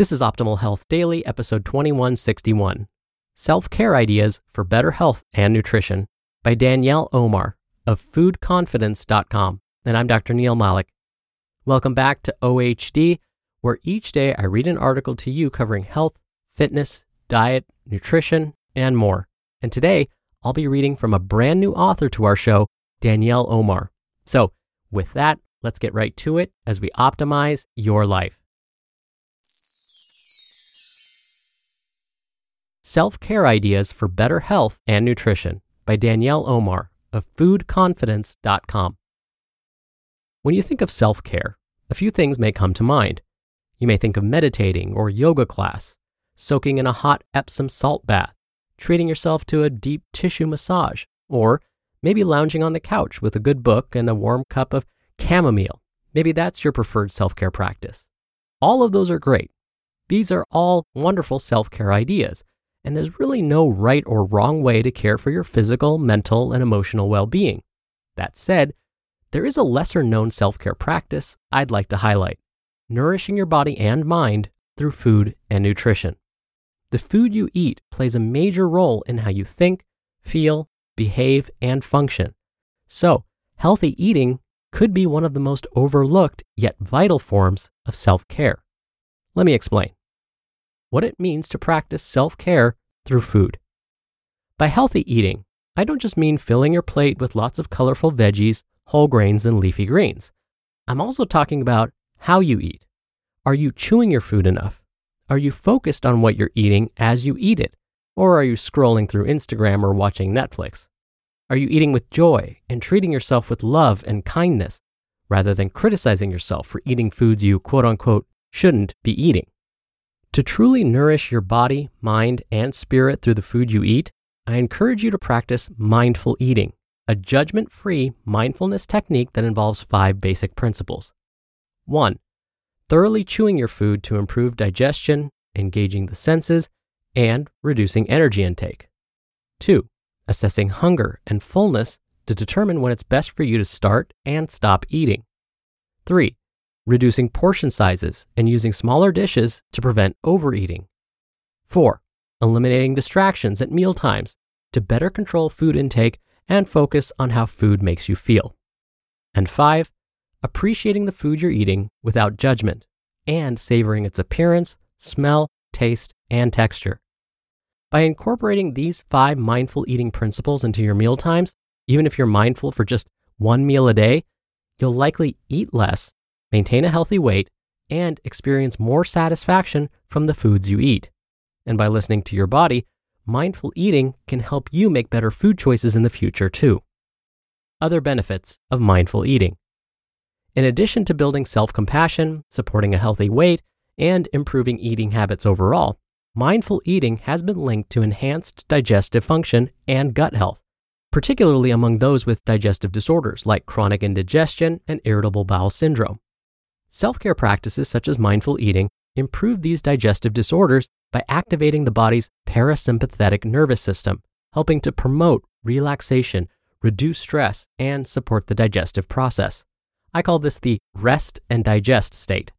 This is Optimal Health Daily, episode 2161 Self Care Ideas for Better Health and Nutrition by Danielle Omar of foodconfidence.com. And I'm Dr. Neal Malik. Welcome back to OHD, where each day I read an article to you covering health, fitness, diet, nutrition, and more. And today I'll be reading from a brand new author to our show, Danielle Omar. So, with that, let's get right to it as we optimize your life. Self Care Ideas for Better Health and Nutrition by Danielle Omar of foodconfidence.com. When you think of self care, a few things may come to mind. You may think of meditating or yoga class, soaking in a hot Epsom salt bath, treating yourself to a deep tissue massage, or maybe lounging on the couch with a good book and a warm cup of chamomile. Maybe that's your preferred self care practice. All of those are great. These are all wonderful self care ideas, and there's really no right or wrong way to care for your physical, mental, and emotional well being. That said, there is a lesser known self care practice I'd like to highlight nourishing your body and mind through food and nutrition. The food you eat plays a major role in how you think, feel, behave, and function. So, healthy eating could be one of the most overlooked yet vital forms of self care. Let me explain what it means to practice self care through food. By healthy eating, I don't just mean filling your plate with lots of colorful veggies, whole grains, and leafy greens. I'm also talking about how you eat. Are you chewing your food enough? Are you focused on what you're eating as you eat it? Or are you scrolling through Instagram or watching Netflix? Are you eating with joy and treating yourself with love and kindness rather than criticizing yourself for eating foods you quote unquote shouldn't be eating? To truly nourish your body, mind, and spirit through the food you eat, I encourage you to practice mindful eating, a judgment free mindfulness technique that involves five basic principles. 1. Thoroughly chewing your food to improve digestion, engaging the senses, and reducing energy intake. 2. Assessing hunger and fullness to determine when it's best for you to start and stop eating. 3 reducing portion sizes and using smaller dishes to prevent overeating. 4. Eliminating distractions at meal times to better control food intake and focus on how food makes you feel. And 5. Appreciating the food you're eating without judgment and savoring its appearance, smell, taste, and texture. By incorporating these five mindful eating principles into your meal times, even if you're mindful for just one meal a day, you'll likely eat less maintain a healthy weight, and experience more satisfaction from the foods you eat. And by listening to your body, mindful eating can help you make better food choices in the future too. Other benefits of mindful eating. In addition to building self compassion, supporting a healthy weight, and improving eating habits overall, mindful eating has been linked to enhanced digestive function and gut health, particularly among those with digestive disorders like chronic indigestion and irritable bowel syndrome. Self care practices such as mindful eating improve these digestive disorders by activating the body's parasympathetic nervous system, helping to promote relaxation, reduce stress, and support the digestive process. I call this the rest and digest state.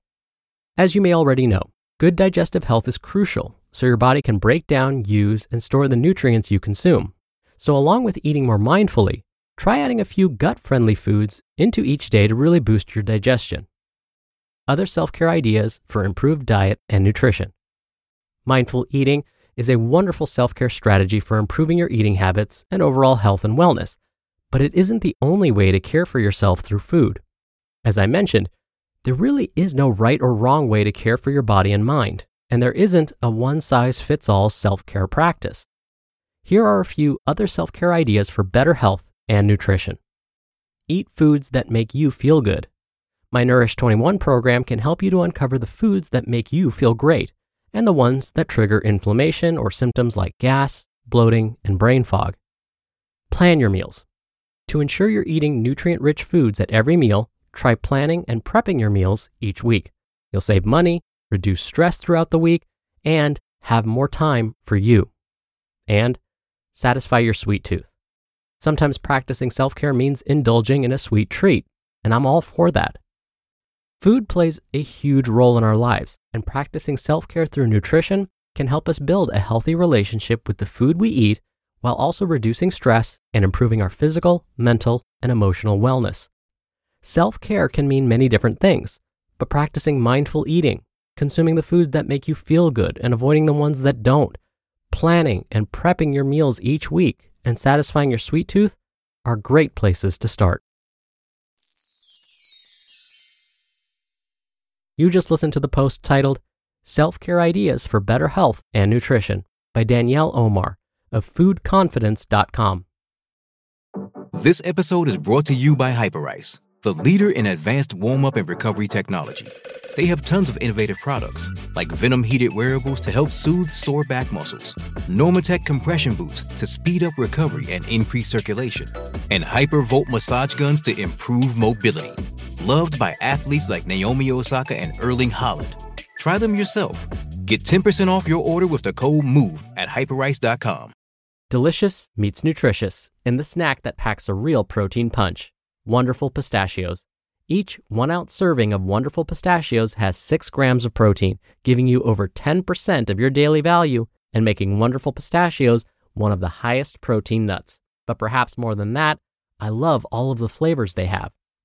As you may already know, good digestive health is crucial so your body can break down, use, and store the nutrients you consume. So, along with eating more mindfully, try adding a few gut friendly foods into each day to really boost your digestion other self care ideas for improved diet and nutrition Mindful eating is a wonderful self care strategy for improving your eating habits and overall health and wellness, but it isn't the only way to care for yourself through food. As I mentioned, there really is no right or wrong way to care for your body and mind, and there isn't a one size fits all self care practice. Here are a few other self care ideas for better health and nutrition. Eat foods that make you feel good. My Nourish 21 program can help you to uncover the foods that make you feel great and the ones that trigger inflammation or symptoms like gas, bloating, and brain fog. Plan your meals. To ensure you're eating nutrient rich foods at every meal, try planning and prepping your meals each week. You'll save money, reduce stress throughout the week, and have more time for you. And satisfy your sweet tooth. Sometimes practicing self care means indulging in a sweet treat, and I'm all for that. Food plays a huge role in our lives, and practicing self care through nutrition can help us build a healthy relationship with the food we eat while also reducing stress and improving our physical, mental, and emotional wellness. Self care can mean many different things, but practicing mindful eating, consuming the foods that make you feel good and avoiding the ones that don't, planning and prepping your meals each week, and satisfying your sweet tooth are great places to start. You just listened to the post titled Self Care Ideas for Better Health and Nutrition by Danielle Omar of foodconfidence.com. This episode is brought to you by Hyperice, the leader in advanced warm up and recovery technology. They have tons of innovative products, like Venom heated wearables to help soothe sore back muscles, Normatec compression boots to speed up recovery and increase circulation, and Hypervolt massage guns to improve mobility loved by athletes like Naomi Osaka and Erling Haaland. Try them yourself. Get 10% off your order with the code MOVE at hyperice.com. Delicious meets nutritious in the snack that packs a real protein punch. Wonderful pistachios. Each one ounce serving of wonderful pistachios has six grams of protein, giving you over 10% of your daily value and making wonderful pistachios one of the highest protein nuts. But perhaps more than that, I love all of the flavors they have.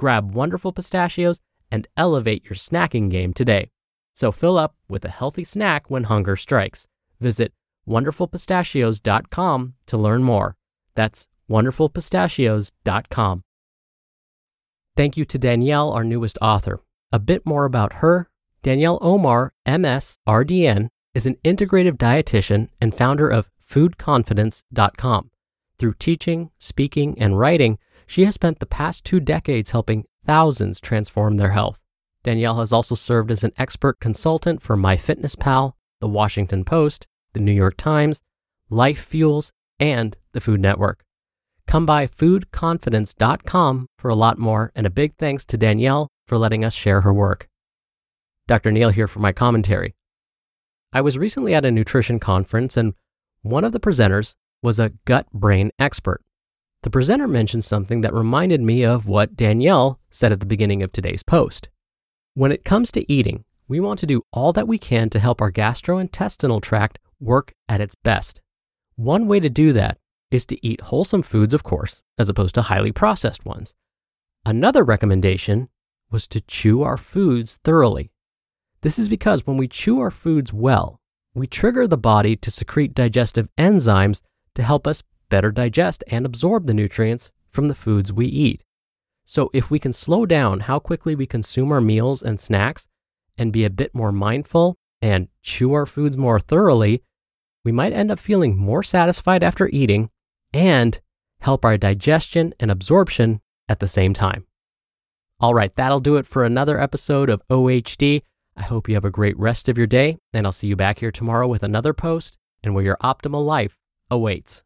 Grab wonderful pistachios and elevate your snacking game today. So fill up with a healthy snack when hunger strikes. Visit wonderfulpistachios.com to learn more. That's wonderfulpistachios.com. Thank you to Danielle, our newest author. A bit more about her. Danielle Omar, MS, RDN, is an integrative dietitian and founder of foodconfidence.com. Through teaching, speaking, and writing, she has spent the past two decades helping thousands transform their health. Danielle has also served as an expert consultant for MyFitnessPal, The Washington Post, The New York Times, Life Fuels, and the Food Network. Come by foodconfidence.com for a lot more, and a big thanks to Danielle for letting us share her work. Dr. Neal here for my commentary. I was recently at a nutrition conference, and one of the presenters was a gut brain expert. The presenter mentioned something that reminded me of what Danielle said at the beginning of today's post. When it comes to eating, we want to do all that we can to help our gastrointestinal tract work at its best. One way to do that is to eat wholesome foods, of course, as opposed to highly processed ones. Another recommendation was to chew our foods thoroughly. This is because when we chew our foods well, we trigger the body to secrete digestive enzymes to help us better digest and absorb the nutrients from the foods we eat. So, if we can slow down how quickly we consume our meals and snacks and be a bit more mindful and chew our foods more thoroughly, we might end up feeling more satisfied after eating and help our digestion and absorption at the same time. All right, that'll do it for another episode of OHD. I hope you have a great rest of your day, and I'll see you back here tomorrow with another post and where your optimal life awaits.